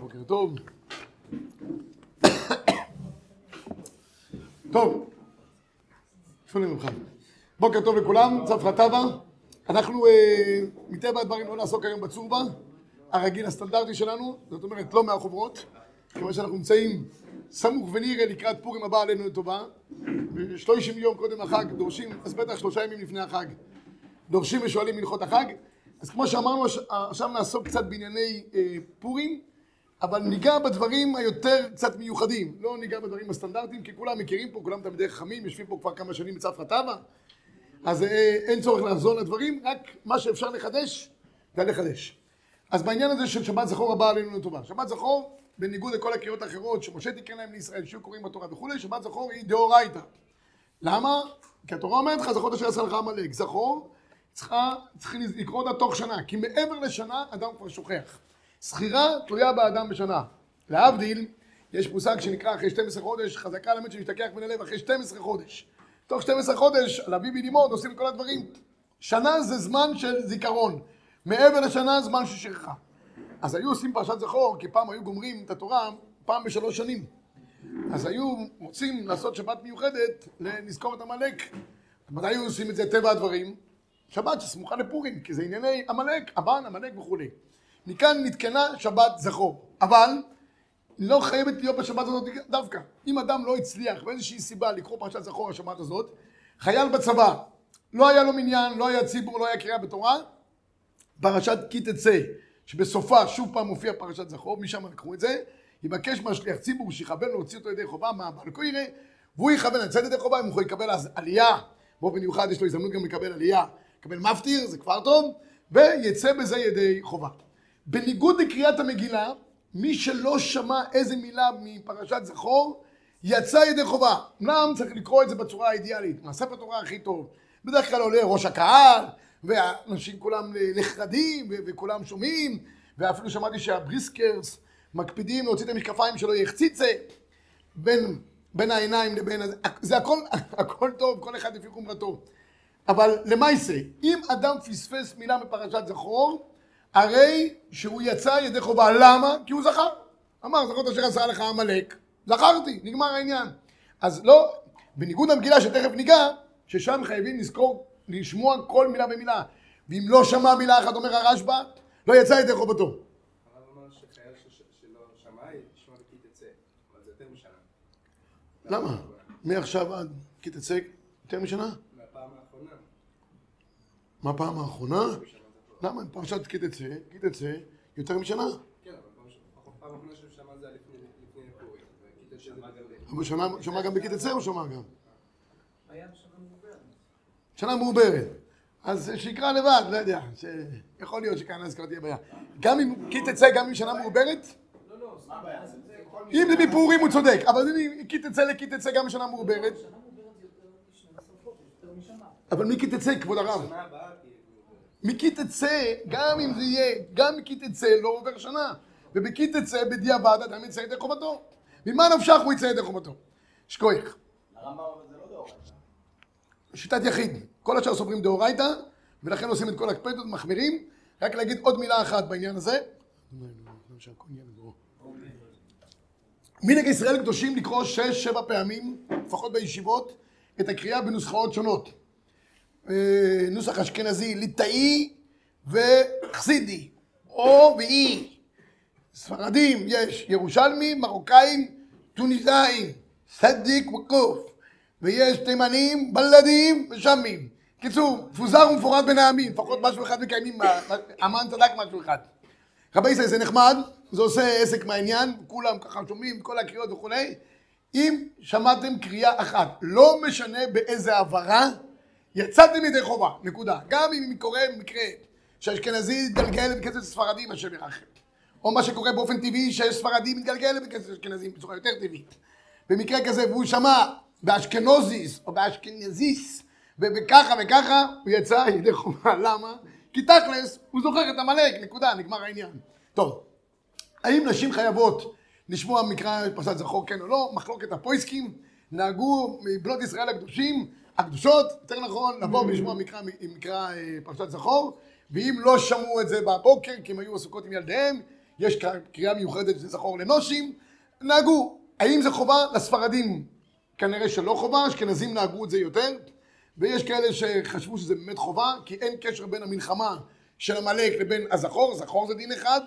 בוקר טוב. טוב, שפוני ממך. בוקר טוב לכולם, צפרא טבא. אנחנו אה, מטבע הדברים לא נעסוק היום בצורבה, הרגיל הסטנדרטי שלנו, זאת אומרת לא מהחוברות, כיוון שאנחנו נמצאים סמוך ונראה לקראת פורים הבא עלינו לטובה, ושלושים יום קודם החג דורשים, אז בטח שלושה ימים לפני החג, דורשים ושואלים הלכות החג. אז כמו שאמרנו, עכשיו נעסוק קצת בענייני אה, פורים, אבל ניגע בדברים היותר קצת מיוחדים. לא ניגע בדברים הסטנדרטיים, כי כולם מכירים פה, כולם תלמידי חכמים, יושבים פה כבר כמה שנים בצפרא טבא, אז אה, אין צורך לחזור לדברים, רק מה שאפשר לחדש, זה לחדש. אז בעניין הזה של שבת זכור הבא עלינו לטובה. שבת זכור, בניגוד לכל הקריאות האחרות שמשה תיקן להם לישראל, שיהיו קוראים בתורה וכולי, שבת זכור היא דאורייתא. למה? כי התורה אומרת לך, זכור אשר עשה לך עמלק. זכור, צריכה, צריכים לקרוא אותה תוך שנה, כי מעבר לשנה, אדם כבר שוכח. זכירה תלויה באדם בשנה. להבדיל, יש מושג שנקרא אחרי 12 חודש, חזקה למת שמשתכח מן הלב אחרי 12 חודש. תוך 12 חודש, על אביבי לימוד, עושים כל הדברים. שנה זה זמן של זיכרון. מעבר לשנה, זמן של שכחה. אז היו עושים פרשת זכור, כי פעם היו גומרים את התורה פעם בשלוש שנים. אז היו רוצים לעשות שבת מיוחדת לזכור את עמלק. מתי היו עושים את זה טבע הדברים? שבת שסמוכה לפורים, כי זה ענייני עמלק, הבן, עמלק וכולי. מכאן נתקנה שבת זכור. אבל לא חייבת להיות בשבת הזאת דווקא. אם אדם לא הצליח באיזושהי סיבה לקרוא פרשת זכור השבת הזאת, חייל בצבא, לא היה לו מניין, לא היה ציבור, לא היה קריאה בתורה, פרשת כי תצא, שבסופה שוב פעם מופיע פרשת זכור, משם לקחו את זה, יבקש מהשליח ציבור שיכוון להוציא אותו ידי חובה מהבעל קוירה, והוא יכוון לצאת ידי חובה, אם הוא יכול לקבל אז עלייה, באופן מיוחד יש לו הזדמנות גם לקבל עלייה, לקבל מפטיר, זה כבר טוב, ויצא בזה ידי חובה. בניגוד לקריאת המגילה, מי שלא שמע איזה מילה מפרשת זכור, יצא ידי חובה. אמנם צריך לקרוא את זה בצורה האידיאלית, מהספר תורה הכי טוב. בדרך כלל עולה ראש הקהל, והאנשים כולם נחרדים, וכולם שומעים, ואפילו שמעתי שהבריסקרס מקפידים להוציא את המשקפיים שלו יחציצה בין, בין העיניים לבין... הזה. זה הכל, הכל טוב, כל אחד לפי חומרתו. אבל למעשה, אם אדם פספס מילה מפרשת זכור, הרי שהוא יצא ידי חובה. למה? כי הוא זכר. אמר, זכרת אשר עשה לך עמלק. זכרתי, נגמר העניין. אז לא, בניגוד למגילה שתכף ניגע, ששם חייבים לזכור, לשמוע כל מילה ומילה. ואם לא שמע מילה אחת, אומר הרשב"א, לא יצא ידי חובתו. למה? מעכשיו עד כי תצא יותר משנה? מהפעם האחרונה. מה הפעם האחרונה? למה? פרשת כי תצא, כי תצא, יותר משנה. כן, אבל פעם האחרונה שהוא שמע זה היה לפני לפני פורים. אבל שמע- שמע גם בכי תצא או שמע גם? שנה מעוברת. אז שיקרא לבד, לא יודע, שיכול להיות שכאן אז כבר תהיה בעיה. גם אם כי תצא, גם אם שנה מעוברת? אם זה בפורים הוא צודק, אבל אם כי תצא לכי תצא גם שנה מעוברת זה יותר מ-12 חודש, יותר משנה. אבל מי כי תצא, כבוד הרב? מכי תצא, גם אם זה יהיה, גם מכי תצא, לא עובר שנה. ובכי תצא, בדיעבד, אדם יצא ידי חובתו. ממה נפשך הוא יצא ידי חובתו? שכוייך. הרמב"ם אבל זה לא דאורייתא. שיטת יחיד. כל השאר סוברים דאורייתא, ולכן עושים את כל הקפדות, מחמירים. רק להגיד עוד מילה אחת בעניין הזה. מנהג ישראל קדושים לקרוא שש, שבע פעמים, לפחות בישיבות, את הקריאה בנוסחאות שונות. אה, נוסח אשכנזי, ליטאי וחסידי, או ואי. ספרדים יש ירושלמים, מרוקאים, טוניסאים, סדיק וקוף. ויש תימנים, בלדים ושמים. קיצור, מפוזר ומפורד בין העמים, לפחות משהו אחד מקיימים, מה- מה- המן צדק משהו אחד. רבי ישראל זה נחמד, זה עושה עסק מהעניין, כולם ככה שומעים, כל הקריאות וכולי. אם שמעתם קריאה אחת, לא משנה באיזה הברה, יצאתם ידי חובה, נקודה. גם אם קורה מקרה שאשכנזי מתגלגל בכסף ספרדים, השם ירחם. או מה שקורה באופן טבעי, שספרדי מתגלגל בכסף אשכנזי בצורה יותר טבעית. במקרה כזה, והוא שמע באשכנוזיס או באשכנזיס, וככה וככה, הוא יצא ידי חובה. למה? כי תכלס, הוא זוכר את עמלק, נקודה, נגמר העניין. טוב, האם נשים חייבות לשמוע מקרא פרשת זכור כן או לא? מחלוקת הפויסקים, נהגו מבנות ישראל הקדושים, הקדושות, יותר נכון, לבוא ולשמוע מקרא, מקרא אה, פרשת זכור, ואם לא שמעו את זה בבוקר, כי הם היו עסוקות עם ילדיהם, יש קר- קריאה מיוחדת של זכור לנושים, נהגו. האם זה חובה? לספרדים כנראה שלא חובה, אשכנזים נהגו את זה יותר, ויש כאלה שחשבו שזה באמת חובה, כי אין קשר בין המלחמה של עמלק לבין הזכור, זכור זה דין אחד,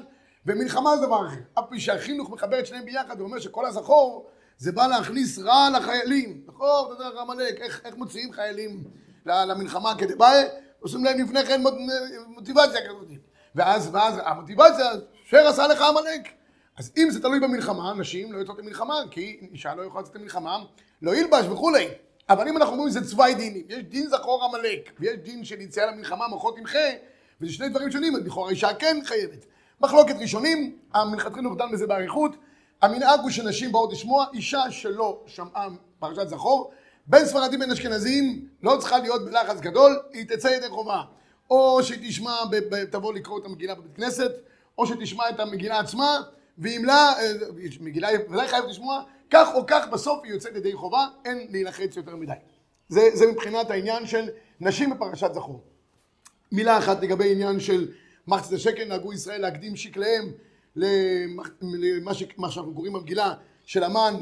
ומלחמה זה דבר אחר. אף פי שהחינוך מחבר את שניהם ביחד ואומר שכל הזכור זה בא להכניס רע לחיילים. זכור, אתה יודע, עמלק, איך, איך מוציאים חיילים למלחמה כדי באי, עושים להם לפני כן מוט- מוטיבציה כזאת. ואז, ואז המוטיבציה, שר עשה לך עמלק. אז אם זה תלוי במלחמה, נשים לא יוצאות למלחמה, כי אישה לא יכולה לצאת למלחמה, לא ילבש וכולי. אבל אם אנחנו אומרים שזה צווי דינים, יש דין זכור עמלק, ויש דין של יציאה למלחמה, מוחות תמחה, וזה שני דברים שונים, לכאורה אישה כן חייבת. מחלוקת ראשונים, מלכתחילה הוא דן בזה באריכות, המנהג הוא שנשים באות לשמוע, אישה שלא שמעה פרשת זכור, בין ספרדים בין אשכנזים לא צריכה להיות בלחץ גדול, היא תצא ידי חובה. או ב- ב- תבוא לקרוא את המגילה בבית כנסת, או שתשמע את המגילה עצמה, ואם לא, אה, מגילה ודאי חייבת לשמוע, כך או כך בסוף היא יוצאת ידי חובה, אין להילחץ יותר מדי. זה, זה מבחינת העניין של נשים בפרשת זכור. מילה אחת לגבי עניין של מחצית השקל, נהגו ישראל להקדים שקליהם למה ש- שאנחנו קוראים במגילה של המן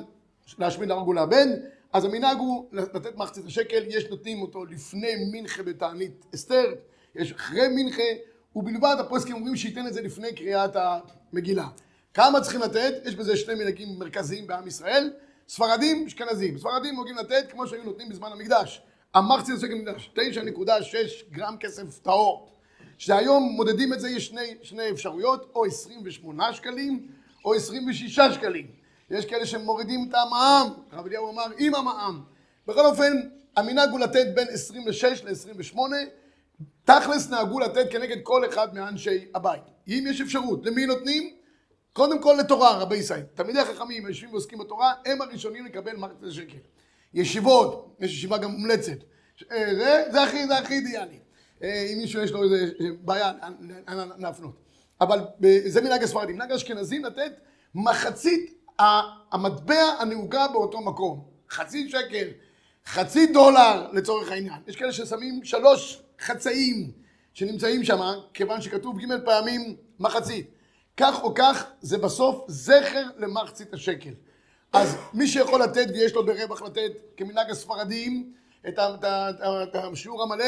להשמיד להרוג ולאבד, אז המנהג הוא לתת מחצית השקל, יש נותנים אותו לפני מנחה בתענית אסתר, יש אחרי מנחה, ובלבד הפוסקים אומרים שייתן את זה לפני קריאת המגילה. כמה צריכים לתת? יש בזה שני מנהגים מרכזיים בעם ישראל, ספרדים, אשכנזים. ספרדים נוהגים לתת כמו שהיו נותנים בזמן המקדש. המחצית השקל מקדש, 9.6 גרם כסף טהור. שהיום מודדים את זה, יש שני, שני אפשרויות, או 28 שקלים, או 26 שקלים. יש כאלה שמורידים את המע"מ, הרב אליהו אמר עם המע"מ. בכל אופן, המנהג הוא לתת בין 26 ל-28, תכלס נהגו לתת כנגד כל אחד מאנשי הבית. אם יש אפשרות, למי נותנים? קודם כל לתורה, רבי ישראל. תלמידי החכמים היושבים ועוסקים בתורה, הם הראשונים לקבל מערכת השקל. ישיבות, יש ישיבה גם מומלצת. אה, זה, זה הכי, זה הכי אידיאלי. אה, אם מישהו יש לו איזה בעיה, לאן- לאן להפנות. אבל זה מנהג הספרדים. מנהג האשכנזים לתת מחצית המטבע הנהוגה באותו מקום. חצי שקל, חצי דולר לצורך העניין. יש כאלה ששמים שלוש חצאים שנמצאים שם, כיוון שכתוב ג' פעמים מחצית. כך או כך, זה בסוף זכר למחצית השקל. אז מי שיכול לתת ויש לו ברווח לתת, כמנהג הספרדים, את השיעור המלא,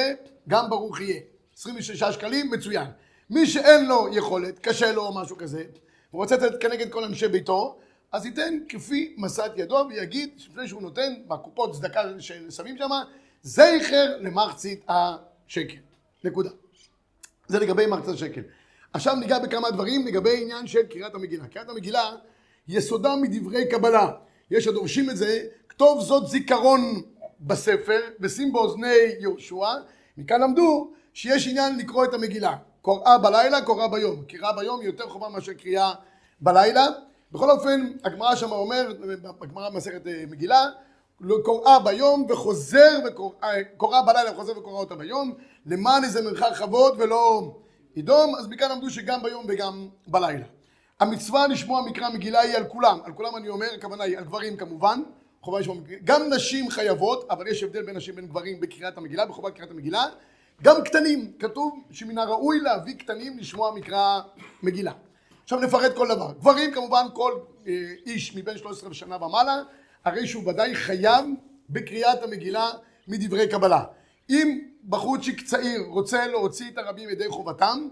גם ברוך יהיה. 26 שקלים, מצוין. מי שאין לו יכולת, קשה לו או משהו כזה, הוא רוצה לתת כנגד כל אנשי ביתו, אז ייתן כפי משאת ידו ויגיד, לפני שהוא נותן, בקופות צדקה ששמים שם, זכר למחצית השקל. נקודה. זה לגבי מחצית השקל. עכשיו ניגע בכמה דברים לגבי עניין של קריאת המגילה. קריאת המגילה יסודה מדברי קבלה. יש הדורשים את זה, כתוב זאת זיכרון בספר, ושים באוזני יהושע. מכאן למדו שיש עניין לקרוא את המגילה. קוראה בלילה, קוראה ביום. קריאה ביום היא יותר חובה מאשר קריאה בלילה. בכל אופן, הגמרא שם אומרת, בגמרא במסכת אה, מגילה, קוראה ביום וחוזר וקוראה קוראה בלילה וחוזר וקורא אותה ביום למען איזה מרחק כבוד ולא ידום אז מכאן למדו שגם ביום וגם בלילה. המצווה לשמוע מקרא מגילה היא על כולם. על כולם אני אומר הכוונה היא על גברים כמובן. חובה לשמוע גם נשים חייבות אבל יש הבדל בין נשים ובין גברים בקריאת המגילה בחובת קריאת המגילה. גם קטנים כתוב שמן הראוי להביא קטנים לשמוע מקרא מגילה. עכשיו נפרט כל דבר. גברים כמובן כל אה, איש מבין 13 שנה ומעלה, הרי שהוא ודאי חייב בקריאת המגילה מדברי קבלה. אם בחורצ'יק צעיר רוצה להוציא את הרבים ידי חובתם,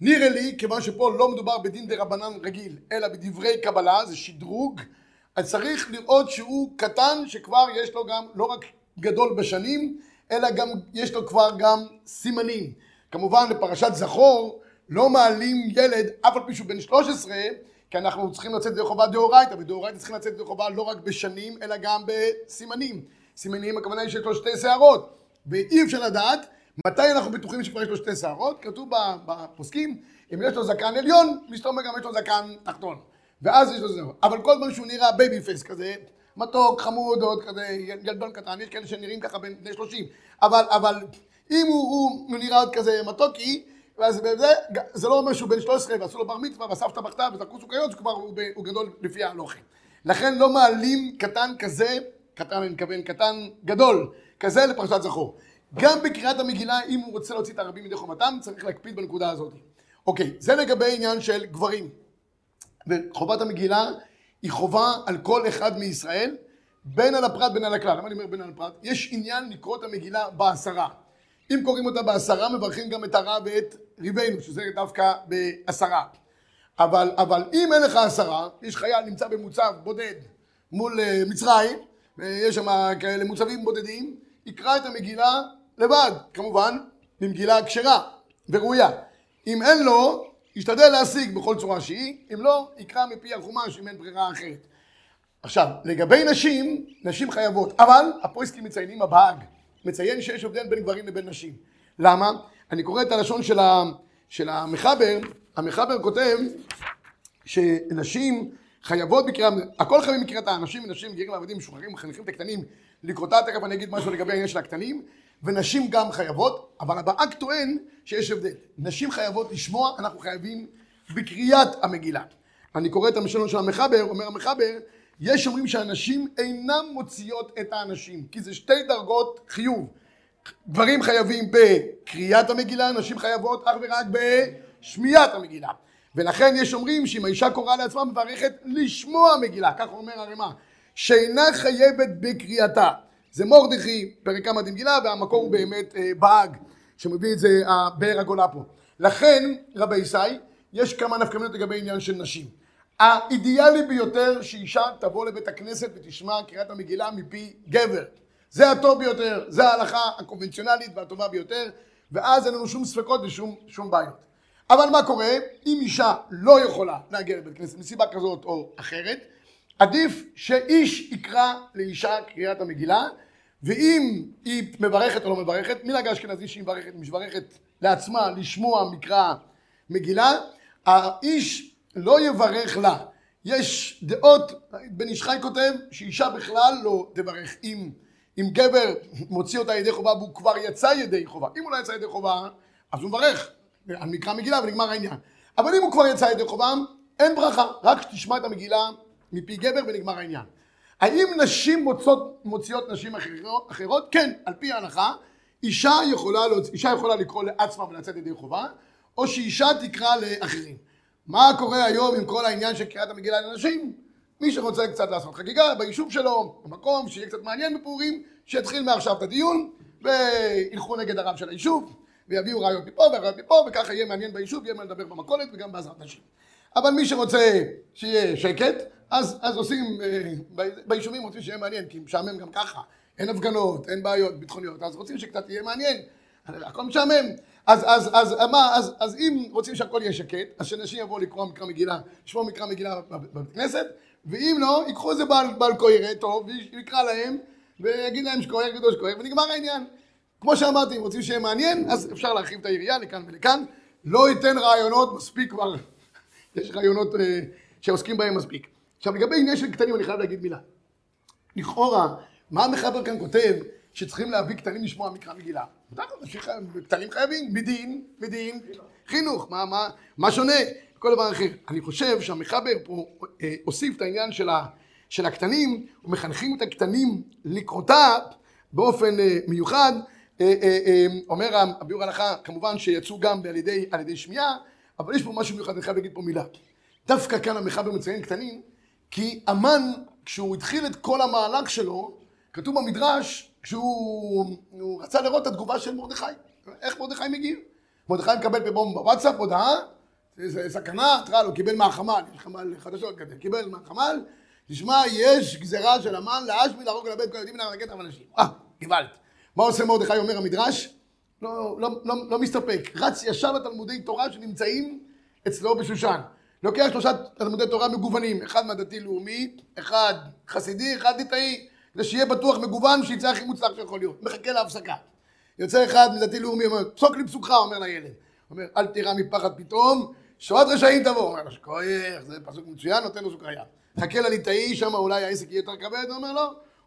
נראה לי, כיוון שפה לא מדובר בדין דה רבנן רגיל, אלא בדברי קבלה, זה שדרוג, אז צריך לראות שהוא קטן, שכבר יש לו גם, לא רק גדול בשנים, אלא גם, יש לו כבר גם סימנים. כמובן לפרשת זכור, לא מעלים ילד, אף על פי שהוא בן 13, כי אנחנו צריכים לצאת ידי חובה דאורייתא, ודאורייתא צריכים לצאת ידי חובה לא רק בשנים, אלא גם בסימנים. סימנים, הכוונה היא שיש לו שתי שערות, ואי אפשר לדעת מתי אנחנו בטוחים שכבר יש לו שתי שערות, כתוב בפוסקים, אם יש לו זקן עליון, מסתובב גם יש לו זקן תחתון. ואז יש לו זהו. אבל כל זמן שהוא נראה baby face כזה, מתוק, חמוד, עוד כזה, ילדון קטן, יש כאלה שנראים ככה בין בני 30, אבל, אבל אם הוא, הוא, הוא נראה עוד כזה מתוקי, ואז זה, זה לא אומר שהוא בן 13 ועשו לו בר מצווה והסבתא בכתה וזרקו סוכריות, שכבר הוא, הוא גדול לפי ההלכה. לכן לא מעלים קטן כזה, קטן אני מתכוון, קטן גדול, כזה לפרשת זכור. גם בקריאת המגילה, אם הוא רוצה להוציא את הרבים מידי חובתם, צריך להקפיד בנקודה הזאת. אוקיי, זה לגבי עניין של גברים. וחובת המגילה היא חובה על כל אחד מישראל, בין על הפרט בין על הכלל. למה אני אומר בין על הפרט? יש עניין לקרוא את המגילה בעשרה. אם קוראים אותה בעשרה, מברכים גם את הרע ואת ריבנו, שזה דווקא בעשרה. אבל, אבל אם אין לך עשרה, יש חייל נמצא במוצב בודד מול uh, מצרים, ויש שם כאלה מוצבים בודדים, יקרא את המגילה לבד, כמובן, במגילה כשרה וראויה. אם אין לו, ישתדל להשיג בכל צורה שהיא, אם לא, יקרא מפי החומש אם אין ברירה אחרת. עכשיו, לגבי נשים, נשים חייבות, אבל הפויסקים מציינים הבהג, מציין שיש הבדל בין גברים לבין נשים. למה? אני קורא את הלשון של המחבר, המחבר כותב שנשים חייבות בקריאה, הכל חייבים בקריאת האנשים, נשים, גרים ועבדים, משוחררים, מחנכים את הקטנים לקרותה, תכף אני אגיד משהו לגבי העניין של הקטנים, ונשים גם חייבות, אבל הבאג טוען שיש הבדל. נשים חייבות לשמוע, אנחנו חייבים בקריאת המגילה. אני קורא את המשלון של המחבר, אומר המחבר, יש אומרים שהנשים אינן מוציאות את האנשים, כי זה שתי דרגות חיוב. גברים חייבים בקריאת המגילה, נשים חייבות אך ורק בשמיעת המגילה. ולכן יש אומרים שאם האישה קוראה לעצמה מברכת לשמוע מגילה, כך אומר הרמ"א, שאינה חייבת בקריאתה. זה מורדכי, פרק כמה דמגילה, והמקור הוא באמת אה, באג, שמביא את זה הבאר הגולה פה. לכן, רבי ישי, יש כמה נפקמינות לגבי עניין של נשים. האידיאלי ביותר שאישה תבוא לבית הכנסת ותשמע קריאת המגילה מפי גבר. זה הטוב ביותר, זה ההלכה הקונבנציונלית והטובה ביותר, ואז אין לנו שום ספקות ושום בעיות. אבל מה קורה אם אישה לא יכולה להגיע לבית כנסת מסיבה כזאת או אחרת, עדיף שאיש יקרא לאישה קריאת המגילה, ואם היא מברכת או לא מברכת, מנהג האשכנזי שהיא מברכת, מברכת לעצמה לשמוע מקרא מגילה, האיש לא יברך לה. יש דעות, בן איש חי כותב שאישה בכלל לא תברך. אם, אם גבר מוציא אותה ידי חובה והוא כבר יצא ידי חובה, אם הוא לא יצא ידי חובה, אז הוא מברך על מקרא מגילה ונגמר העניין. אבל אם הוא כבר יצא ידי חובה, אין ברכה, רק תשמע את המגילה מפי גבר ונגמר העניין. האם נשים מוצאות, מוציאות נשים אחרות? אחרות? כן, על פי ההלכה, אישה יכולה. אישה יכולה לקרוא לעצמה ולצאת ידי חובה, או שאישה תקרא לאחרים. מה קורה היום עם כל העניין של קריאת המגילה לנשים? מי שרוצה קצת לעשות חגיגה ביישוב שלו, במקום שיהיה קצת מעניין בפורים, שיתחיל מעכשיו את הדיון, וילכו נגד הרב של היישוב, ויביאו רעיון מפה ורעיון מפה, וככה יהיה מעניין ביישוב, יהיה מה לדבר במכולת וגם בעזרת נשים. אבל מי שרוצה שיהיה שקט, אז, אז עושים, אה, ביישובים רוצים שיהיה מעניין, כי משעמם גם ככה, אין הפגנות, אין בעיות ביטחוניות, אז רוצים שקצת יהיה מעניין, הכל משעמם. אז, אז, אז, מה, אז, אז אם רוצים שהכל יהיה שקט, אז שאנשים יבואו לקרוא מקרא מגילה, לשמוע מקרא מגילה בבית כנסת, ואם לא, ייקחו איזה בעל, בעל קוירה טוב, ויקרא להם, ויגיד להם שקויר גדול שקויר, ונגמר העניין. כמו שאמרתי, אם רוצים שיהיה מעניין, אז אפשר להרחיב את היריעה לכאן ולכאן. לא ייתן רעיונות, מספיק כבר, יש רעיונות אה, שעוסקים בהם מספיק. עכשיו לגבי עניין של קטנים אני חייב להגיד מילה. לכאורה, מה המחבר כאן כותב שצריכים להביא קטנים לשמוע מקרא מגילה? קטנים חייבים, מדין, מדין, חינוך, מה, מה, מה שונה? כל דבר אחר. אני חושב שהמחבר פה אה, הוסיף את העניין של, ה, של הקטנים, ומחנכים את הקטנים לקרותה באופן אה, מיוחד. אה, אה, אה, אומר הביאור ההלכה, כמובן שיצאו גם על ידי, על ידי שמיעה, אבל יש פה משהו מיוחד, אני חייב להגיד פה מילה. דווקא כאן המחבר מציין קטנים, כי המן, כשהוא התחיל את כל המהלך שלו, כתוב במדרש, כשהוא רצה לראות את התגובה של מרדכי. איך מרדכי מגיב? מרדכי מקבל פתאום בוואטסאפ הודעה, זה סכנה, התראה לו, קיבל מהחמ"ל, יש חמ"ל חדשות כזה, קיבל מהחמ"ל, תשמע, יש גזירה של המן להשמיד, להרוג ולאבד כל הילדים ולהרגל את האנשים. אה, גוואלד. מה עושה מרדכי, אומר המדרש? לא, לא, לא, לא מסתפק, רץ ישר לתלמודי תורה שנמצאים אצלו בשושן. לוקח שלושה תלמודי תורה מגוונים, אחד מהדתי-לאומי, אחד חסידי, אחד ליטאי, כדי שיהיה בטוח מגוון, שיצא הכי מוצלח שיכול להיות. מחכה להפסקה. יוצא אחד מדתי-לאומי, אומר, פסוק לי פסוקך, אומר לילד. אומר, אל תירא מפחד פתאום, שורת רשעים תבוא. אומר שכוייך, זה פסוק מצוין, נותן לו סוכריה. חכה לליטאי, שם אולי העסק יהיה יותר כבד, הוא אומר לו,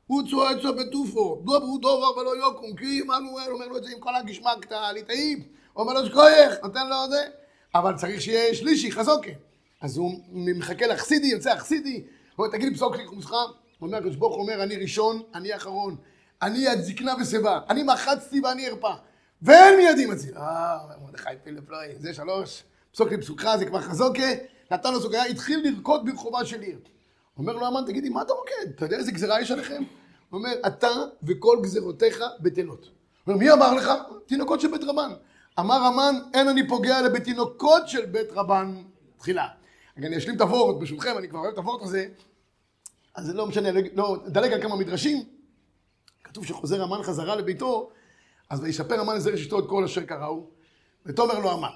הוא צועד צוע בטופו, דוברו דובר ולא יוקום, כי עמנואל אומר לו את זה עם כל הגשמק הליטאי, הוא אומר לו שכוייך, נותן לו זה, אבל צריך שיהיה שלישי, חזוקה. אז הוא מחכה לחסידי, יוצא החסידי, הוא אומר, תגיד לי פסוק לי הוא אומר, הקדוש ברוך הוא אומר, אני ראשון, אני אחרון, אני יד זקנה ושיבה, אני מחצתי ואני ארפא, ואין מידי מציל. אה, מרדכי פלא פלואי, זה שלוש, פסוק לפסוקך, זה כבר חזוקה, נתן לו סוגיה, התחיל לרקוד ברחובה של עיר. אומר לו המן, תגידי, מה אתה רוקד? אתה יודע איזה גזירה יש עליכם? הוא אומר, אתה וכל גזירותיך בטלות. הוא אומר, מי אמר לך? תינוקות של בית רבן. אמר המן, אין אני פוגע אלא בתינוקות של בית רבן תחילה. אני אשלים את הוורט, ברשותכם, אני כבר אוהב את הוורט הזה. אז זה לא משנה, לא, נדלג על כמה מדרשים. כתוב שחוזר המן חזרה לביתו, אז וישפר המן לזרע אשתו את כל אשר קראו. ותאמר לו המן,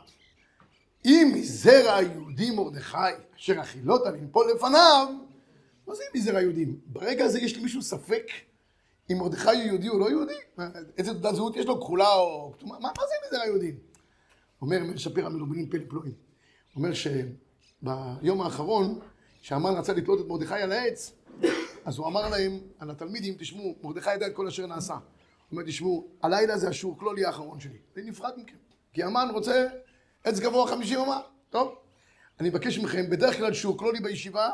אם מזרע היהודים מרדכי, אשר החילות לנפול לפניו, מה זה מזרע היהודים? ברגע הזה יש למישהו ספק אם מרדכי הוא יהודי או לא יהודי? איזה תעודת זהות יש לו, כחולה או כתומה? מה, מה זה מזרע היהודים? אומר מאיר שפירא מלובנים פלא פלואים. אומר שביום האחרון, שהמן רצה לתלות את מרדכי על העץ, אז הוא אמר להם, על התלמידים, תשמעו, מרדכי ידע את כל אשר נעשה. הוא אומר, תשמעו, הלילה זה השור כלולי האחרון שלי. אני נפרד מכם. כי המן רוצה עץ גבוה חמישים אמה. טוב? אני מבקש מכם, בדרך כלל שור כלולי בישיבה,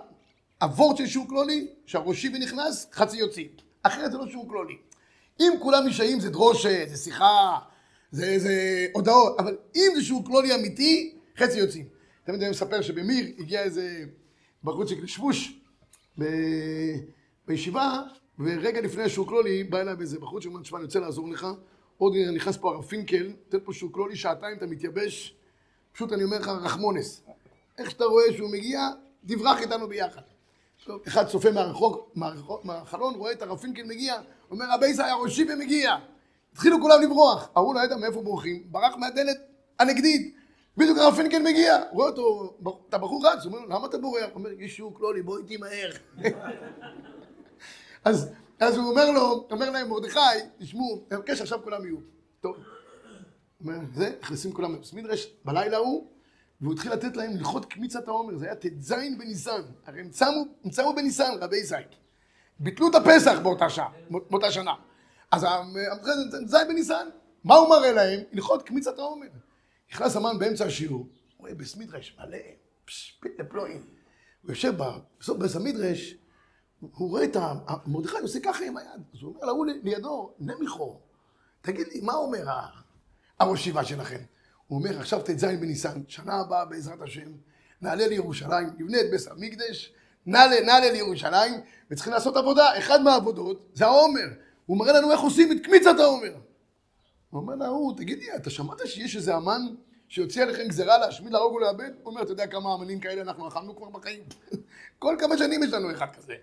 הוורט של שור כלולי, שהראשי ונכנס, חצי יוציא. אחרת זה לא שור כלולי. אם כולם נשאים זה דרושה, זה שיחה, זה, זה הודעות, אבל אם זה שור כלולי אמיתי, חצי יוצאים. תמיד אני מספר שבמיר הגיע איזה בחורצ'יק לשבוש ב... בישיבה, ורגע לפני השור כלולי בא אליי איזה בחורצ'יק, אומר, תשמע, אני רוצה לעזור לך. עוד נכנס פה הרב פינקל, תן פה שור כלולי, שעתיים אתה מתייבש, פשוט אני אומר לך, רחמונס. איך שאתה רואה שהוא מגיע, תברח איתנו ביחד. טוב, אחד צופה מהרחוק, מהרחוק, מהחלון, רואה את הרב פינקל מגיע, אומר, רבי זה היה ראשי ומגיע. התחילו כולם לברוח. אמרו לו, ידע, מאיפה בורחים? ברח מהדלת הנגדית. בדיוק הרב פינקל מגיע. רואה אותו, אתה בחור רץ, הוא אומר לו, למה אתה בורח? הוא אומר, יש שוק, לא לי, בוא איתי מהר. אז, אז הוא אומר לו, אומר להם, מרדכי, תשמעו, אני מבקש עכשיו כולם יהיו. טוב. אומר, זה, נכנסים כולם לבית מדרש, בלילה ההוא, והוא התחיל לתת להם ללכות קמיצת העומר, זה היה ט"ז בניסן, הרי הם צמו, הם צמו בניסן, רבי זית. ביטלו את הפסח באותה שעה, באותה שנה. אז ט"ז בניסן, מה הוא מראה להם? הלכות קמיצת העומר. נכנס המן באמצע השיעור, הוא רואה בס מדרש מלא, פלואים. הוא יושב בסוף בס המדרש, הוא רואה את מרדכי עושה ככה עם היד. אז הוא אומר להוא לידו, נמיכו, תגיד לי, מה אומר הראש שלכם? הוא אומר, עכשיו ט"ז בניסן, שנה הבאה בעזרת השם, נעלה לירושלים, נבנה את בית המקדש, נעלה, נעלה לירושלים, וצריכים לעשות עבודה. אחד מהעבודות זה העומר. הוא מראה לנו איך עושים את קמיצת העומר. הוא אומר להוא, תגידי, אתה שמעת שיש איזה אמן שיוציא עליכם גזירה להשמיד, להרוג ולאבד? הוא אומר, אתה יודע כמה אמנים כאלה אנחנו אכלנו כבר בחיים? כל כמה שנים יש לנו אחד כזה.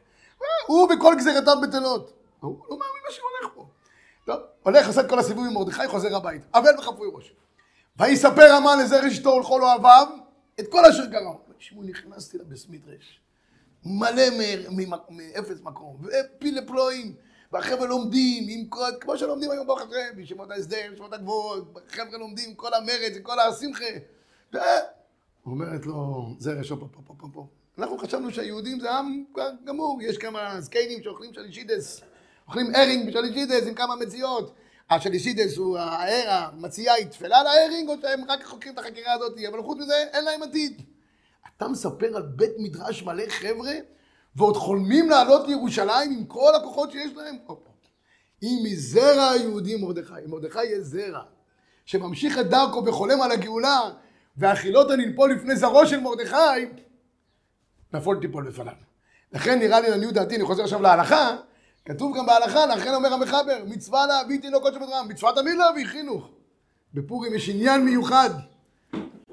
הוא בכל גזירתיו בטלות. הוא לא מאמין מה שהולך פה. טוב, הולך, עושה את כל הסיבוב עם מרדכי, חוזר הביתה. אבל וחפוי ראש. ויספר המן לזר אשתו ולכל אוהביו את כל אשר קרה. תשמעו, נכנסתי לבס מדרש, מלא מאפס מקום, ופילה פלואים, והחבר'ה לומדים, עם כל, כמו שלומדים היום ברוך השם, בישיבות ההסדר, בישיבות הגבוהות, חבר'ה לומדים כל המרץ, כל השמחה. הוא אומרת לו, זר אשתו פה פה פה פה. אנחנו חשבנו שהיהודים זה עם גמור, יש כמה זקנים שאוכלים שלישידס, אוכלים הרינג בשלישידס עם כמה מציאות. השלישידס הוא הער, המציאה היא תפלה על ההרינג, או שהם רק חוקרים את החקירה הזאת, אבל חוץ מזה אין להם עתיד. אתה מספר על בית מדרש מלא חבר'ה, ועוד חולמים לעלות לירושלים עם כל הכוחות שיש להם? אם מזרע היהודים מרדכי, אם מרדכי יהיה זרע, שממשיך את דרכו וחולם על הגאולה, והחילות הנלפול לפני זרעו של מרדכי, נפול תיפול בפניו. לכן נראה לי לעניות דעתי, אני חוזר עכשיו להלכה, כתוב גם בהלכה, לכן אומר המחבר, מצווה להביא תינוקות של שבתרם, מצווה תמיד להביא חינוך. בפורים יש עניין מיוחד.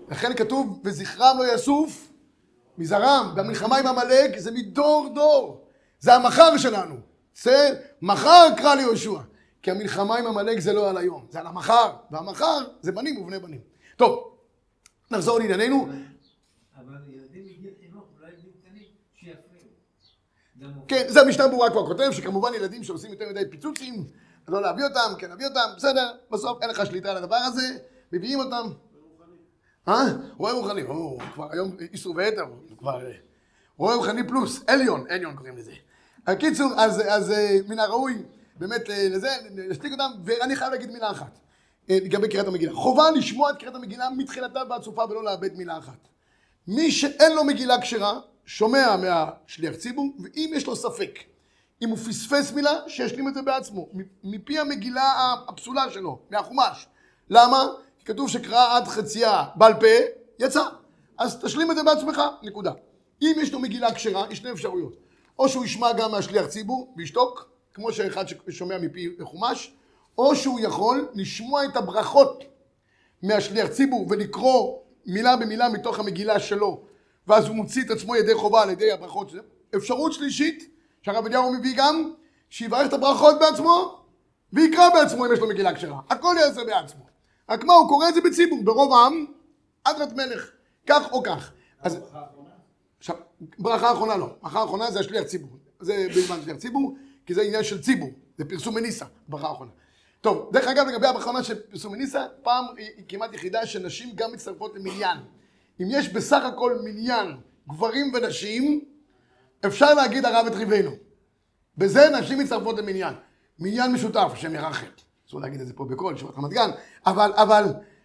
לכן כתוב, וזכרם לא יסוף מזרם, והמלחמה עם עמלק זה מדור דור. זה המחר שלנו. זה מחר קרא ליהושע. כי המלחמה עם עמלק זה לא על היום, זה על המחר. והמחר זה בנים ובני בנים. טוב, נחזור לענייננו. אבל ילדים מגיל חינוך, אולי ילדים קטנים, שיפריעו. גם כן, זה המשנה ברורה כבר כותב, שכמובן ילדים שעושים יותר מדי פיצוצים, לא להביא אותם, כן להביא אותם, בסדר, בסוף אין לך שליטה על הדבר הזה, מביאים אותם. אה? רואה רוחני, הוא כבר היום איסור ויתר, כבר... אה, רואה רוחני פלוס, עליון, עליון קוראים לזה. הקיצור, אז, אז אה, מן הראוי באמת אה, לזה, להשתיק אותם, ואני חייב להגיד מילה אחת לגבי קריאת המגילה. חובה לשמוע את קריאת המגילה מתחילתה ועד סופה ולא לאבד מילה אחת. מי שאין לו מגילה כשרה, שומע מהשליח ציבור, ואם יש לו ספק אם הוא פספס מילה, שישלים את זה בעצמו, מפי המגילה הפסולה שלו, מהחומש. למה? כי כתוב שקרא עד חצייה בעל פה, יצא. אז תשלים את זה בעצמך, נקודה. אם יש לו מגילה כשרה, יש שתי אפשרויות. או שהוא ישמע גם מהשליח ציבור, וישתוק, כמו שאחד ששומע מפי חומש, או שהוא יכול לשמוע את הברכות מהשליח ציבור ולקרוא מילה במילה מתוך המגילה שלו, ואז הוא מוציא את עצמו ידי חובה על ידי הברכות שלו. אפשרות שלישית, שהרב אליהו מביא גם, שיברך את הברכות בעצמו, ויקרא בעצמו אם יש לו מגילה כשרה. הכל יעשה בעצמו. רק מה, הוא קורא את זה בציבור, ברוב העם, אדרת מלך, כך או כך. אז... עכשיו, ברכה האחרונה לא. ברכה האחרונה זה השליח ציבור. זה בזמן שליח ציבור, כי זה עניין של ציבור. זה פרסום מניסה, ברכה האחרונה. טוב, דרך אגב, לגבי הברכה האחרונה של פרסום מניסה, פעם היא כמעט יחידה שנשים גם מצטרפות למניין. אם יש בסך הכל מניין גברים ונשים, אפשר להגיד הרב את ריבנו. בזה נשים מצטרפות למניין. מניין משותף, השם ירחם. אסור להגיד את זה פה בקול, ישיבת רמת גן, אבל, אבל,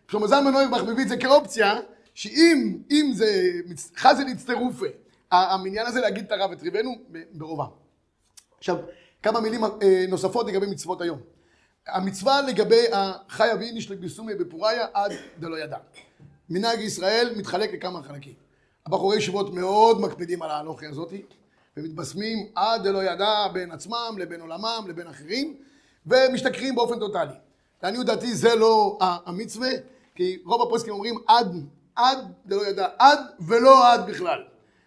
שלמה זלמן נוירבך מביא את זה כאופציה, שאם אם זה חזל הצטרופה, המניין הזה להגיד את הרב את ריבנו ברובם. עכשיו, כמה מילים אה, נוספות לגבי מצוות היום. המצווה לגבי החי אבי נשלק בסומי בפוריה עד דלא ידע. מנהג ישראל מתחלק לכמה חלקים. הבחורי ישיבות מאוד מקפידים על ההלוכי הזאתי, ומתבשמים עד דלא ידע בין עצמם לבין עולמם לבין אחרים, ומשתכרים באופן טוטאלי. לעניות דעתי זה לא המצווה, כי רוב הפוסקים אומרים עד, עד דלא ידע, עד ולא עד בכלל.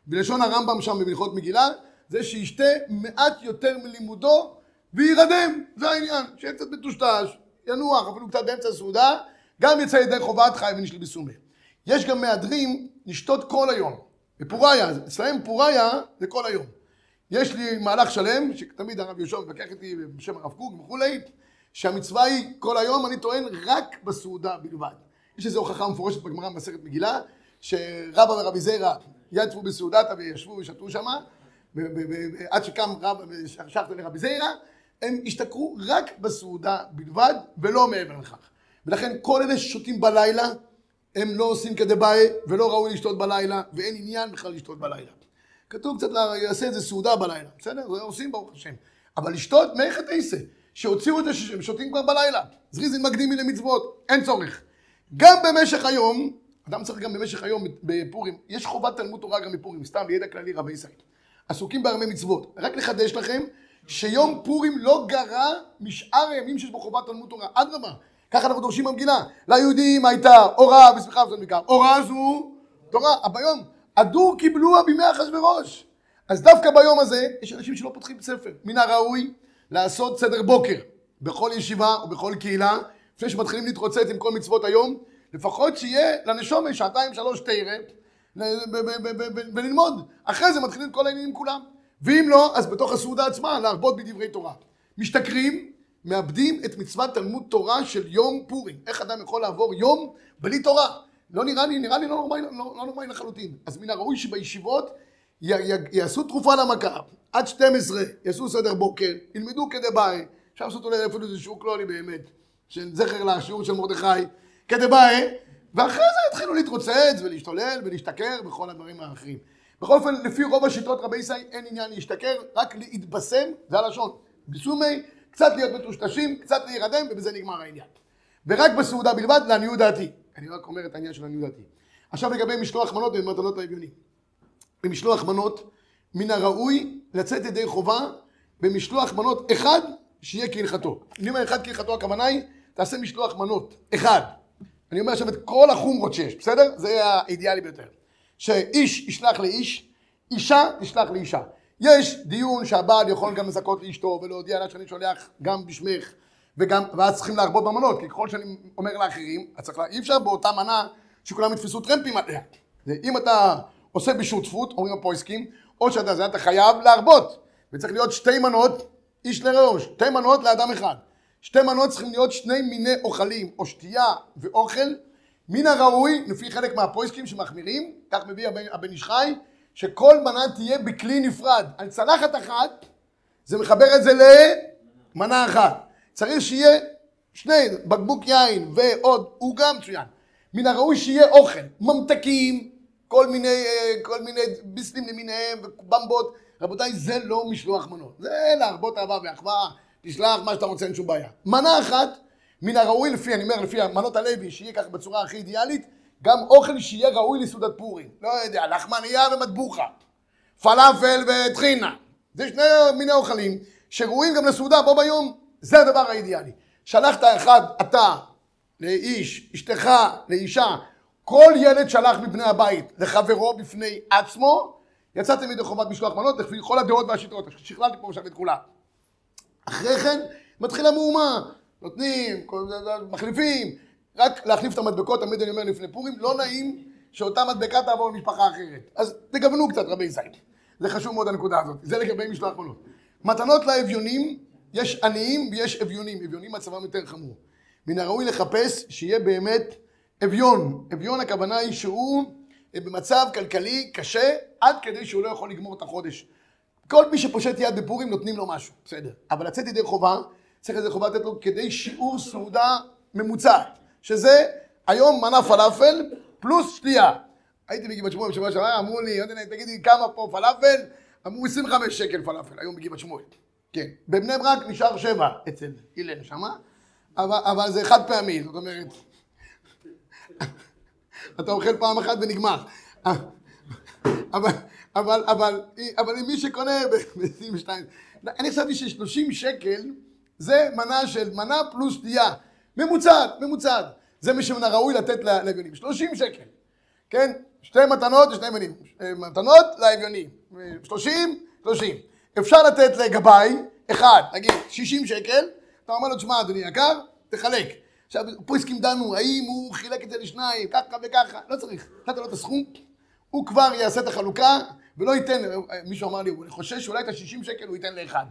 בלשון הרמב"ם שם במלכות מגילה, זה שישתה מעט יותר מלימודו ויירדם, זה העניין, שיהיה קצת מטושטש, ינוח, אפילו קצת באמצע הסעודה, גם יצא ידי חובת חי ונשלי בסומי. יש גם מהדרים לשתות כל היום. בפוריה, אצלהם פוריה זה כל היום. יש לי מהלך שלם, שתמיד הרב יהושע מתווכח איתי בשם הרב קוק וכולי, שהמצווה היא כל היום, אני טוען, רק בסעודה בלבד. יש איזו הוכחה מפורשת בגמרא במסכת מגילה, שרבא ורבי זיירא יתפו בסעודתה וישבו ושתו שמה, עד שקם רבא ושחטה לרבי זיירא, הם השתכרו רק בסעודה בלבד, ולא מעבר לכך. ולכן כל אלה ששותים בלילה, הם לא עושים כדבעי, ולא ראוי לשתות בלילה, ואין עניין בכלל לשתות בלילה. כתוב קצת, יעשה איזה סעודה בלילה, בסדר? זה עושים ברוך השם. אבל לשתות, מאיך אתה עושה? שהוציאו את זה שותים כבר בלילה. זריזין מקדימי למצוות, אין צורך. גם במשך היום, אדם צריך גם במשך היום בפורים, יש חובת תלמוד תורה גם בפורים, סתם בידע כללי רבי ישראל. עסוקים בהרבה מצוות. רק לחדש לכם, שיום פורים לא גרע משאר הימים שיש בו חובת תלמוד תורה. אדרבה, ככה אנחנו דורשים במגילה. ליהודים הייתה הוראה ושמחה וזאת מכך. הוראה זו תורה. ביום, הדור קיבלוה בימי אחשוורוש. אז דווקא ביום הזה, יש אנשים שלא פותחים ספר. מן הראוי לעשות סדר בוקר בכל ישיבה או בכל קהילה, לפני שמתחילים להתרוצץ עם כל מצוות היום, לפחות שיהיה לנשומה שעתיים שלוש תרא וללמוד. אחרי זה מתחילים כל העניינים כולם. ואם לא, אז בתוך הסעודה עצמה להרבות בדברי תורה. משתכרים, מאבדים את מצוות תלמוד תורה של יום פורים. איך אדם יכול לעבור יום בלי תורה? לא נראה לי, נראה לי לא נורמלי, לא, לא נורמלי לחלוטין. אז מן הראוי שבישיבות י, י, יעשו תרופה למכה, עד 12, יעשו סדר בוקר, ילמדו כדבעי, אפשר לעשות אולי אפילו איזה שיעור כלולי באמת, של זכר לשיעור של מרדכי, כדבעי, ואחרי זה יתחילו להתרוצץ ולהשתולל ולהשתכר וכל הדברים האחרים. בכל אופן, לפי רוב השיטות רבי ישראל אין עניין להשתכר, רק להתבשם, זה הלשון. ביסומי, קצת להיות מטושטשים, קצת להירדם, ובזה נגמר העניין. ורק בסעודה בלבד, לעניות דעתי. אני רק אומר את העניין של לעניות דעתי. עכשיו לגבי משלוח מנות ומתנות האביונים. במשלוח מנות, מן הראוי לצאת ידי חובה במשלוח מנות אחד שיהיה כהלכתו. אני אומר אחד כהלכתו, הכוונה היא, תעשה משלוח מנות, אחד. אני אומר עכשיו את כל החומרות שיש, בסדר? זה האידיאלי ביותר. שאיש ישלח לאיש, אישה תשלח לאישה. יש דיון שהבעל יכול גם לזכות לאשתו ולהודיע לה שאני שולח גם בשמך וגם, ואז צריכים להרבות במנות, כי ככל שאני אומר לאחרים, צריך, לה, אי אפשר באותה מנה שכולם יתפסו טרמפים עליה. אם אתה עושה בשותפות, אומרים הפויסקים, או שאתה זה, אתה חייב להרבות, וצריך להיות שתי מנות איש לרעהו, שתי מנות לאדם אחד. שתי מנות צריכים להיות שני מיני אוכלים, או שתייה ואוכל, מן הראוי, לפי חלק מהפויסקים שמחמירים, כך מביא הבן איש חי, שכל מנה תהיה בכלי נפרד. על צלחת אחת, זה מחבר את זה למנה אחת. צריך שיהיה שני בקבוק יין ועוד עוגה מצוין. מן הראוי שיהיה אוכל, ממתקים, כל מיני, אה, כל מיני ביסלים למיניהם ובמבות. רבותיי, זה לא משלוח מנות. זה להרבות אהבה ואחווה, תשלח מה שאתה רוצה, אין שום בעיה. מנה אחת, מן הראוי לפי, אני אומר, לפי מנות הלוי, שיהיה ככה בצורה הכי אידיאלית, גם אוכל שיהיה ראוי לסעודת פורים. לא יודע, לחמניה ומטבוחה, פלאפל וטחינה. זה שני מיני אוכלים שראויים גם לסעודה בו ביום. זה הדבר האידיאלי. שלחת אחד, אתה, לאיש, אשתך, לאישה, כל ילד שלח מבני הבית לחברו בפני עצמו, יצאתם ידי חובת משלוח מנות לפי כל הדעות והשיטות. שכללתי פה עכשיו את כולם. אחרי כן מתחילה מהומה, נותנים, מחליפים, רק להחליף את המדבקות, תמיד אני אומר לפני פורים, לא נעים שאותה מדבקה תעבור למשפחה אחרת. אז תגוונו קצת רבי זית. זה חשוב מאוד הנקודה הזאת. זה לגבי משלוח מנות. מתנות לאביונים, יש עניים ויש אביונים. אביונים מצבם יותר חמור. מן הראוי לחפש שיהיה באמת אביון. אביון הכוונה היא שהוא אה, במצב כלכלי קשה, עד כדי שהוא לא יכול לגמור את החודש. כל מי שפושט יד בפורים נותנים לו משהו, בסדר. אבל לצאת ידי חובה, צריך איזה חובה לתת לו כדי שיעור סעודה ממוצעת, שזה היום מנה פלאפל פלוס שתייה. הייתי בגבעת שמואל בשבוע שעבר, אמרו לי, "יונתן, תגידי כמה פה פלאפל? אמרו 25 שקל פלאפל, היום בגבעת שמואל. כן. בבני ברק נשאר שבע אצל אילן שמה, אבל, אבל זה חד פעמי, זאת אומרת, אתה אוכל פעם אחת ונגמר. אבל, אבל, אבל, אבל מי שקונה ב-22, אני חשבתי ש-30 שקל זה מנה של מנה פלוס שתייה. ממוצעת, ממוצעת. זה מי שמן הראוי לתת לאביונים. 30 שקל, כן? שתי מתנות ושתי מינים. אה, מתנות לאביונים. 30, 30. אפשר לתת לגבאי, אחד, נגיד 60 שקל, אתה אומר לו, תשמע, אדוני יקר, תחלק. עכשיו, פה הסכים דנו, האם הוא חילק את זה לשניים, ככה וככה, לא צריך. נתת לו את הסכום, הוא כבר יעשה את החלוקה, ולא ייתן, מישהו אמר לי, אני חושש שאולי את ה-60 שקל הוא ייתן לאחד.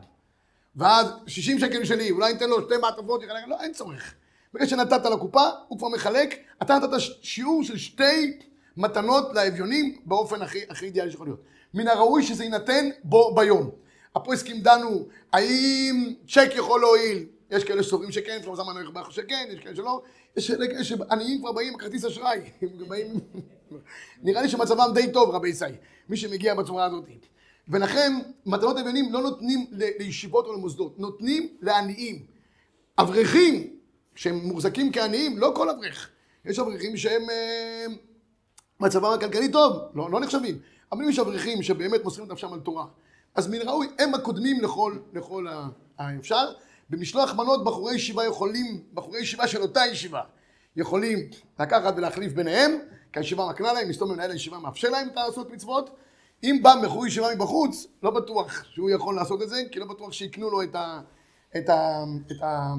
ואז 60 שקל שלי, אולי ניתן לו שתי מעטפות, יחלק, לא, אין צורך. ברגע שנתת לקופה, הוא כבר מחלק, אתה נתת שיעור של שתי מתנות לאביונים באופן הכי, הכי אידיאלי שיכול להיות. מן הראוי שזה יינתן בו ביום. הפועסקים דנו, האם צ'ק יכול להועיל? יש כאלה שסוברים שכן, שלמה זמן הולך באחר שכן, יש כאלה שלא. יש כאלה שעניים כבר באים עם כרטיס אשראי. הם באים... נראה לי שמצבם די טוב, רבי ישי, מי שמגיע בצורה הזאת. ולכן, מתנות אביונים לא נותנים לישיבות או למוסדות, נותנים לעניים. אברכים שהם מוחזקים כעניים, לא כל אברך. יש אברכים שהם אה, מצבם הכלכלי טוב, לא, לא נחשבים. אבל אם יש אברכים שבאמת מוסרים את נפשם על תורה, אז מן ראוי, הם הקודמים לכל, לכל האפשר. במשלוח מנות בחורי ישיבה יכולים, בחורי ישיבה של אותה ישיבה, יכולים לקחת ולהחליף ביניהם, כי הישיבה מקנה להם, מסתום מנהל הישיבה מאפשר להם את לעשות מצוות. אם בא בחור ישיבה מבחוץ, לא בטוח שהוא יכול לעשות את זה, כי לא בטוח שיקנו לו את ה... את ה... את ה...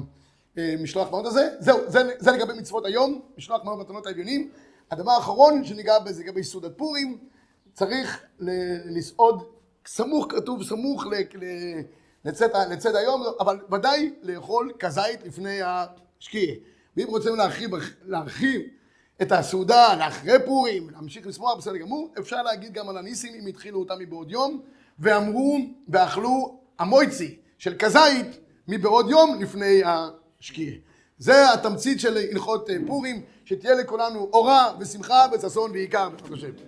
אה, משלוח מנות הזה. זהו, זה, זה לגבי מצוות היום, משלוח מנות מתנות האביונים. הדבר האחרון שניגע בזה לגבי סעודת פורים, צריך לסעוד סמוך, כתוב סמוך ל- ל- לצאת, ה- לצאת היום, אבל ודאי לאכול כזית לפני השקיעה. ואם רוצים להרחיב, להרחיב את הסעודה לאחרי פורים, להמשיך לשמוח, בסדר גמור, אפשר להגיד גם על הניסים אם התחילו אותם מבעוד יום, ואמרו ואכלו המויצי של כזית מבעוד יום לפני השקיעה. זה התמצית של הלכות אה, פורים, שתהיה לכולנו אורה ושמחה וששון ועיקר, בעזרת השם.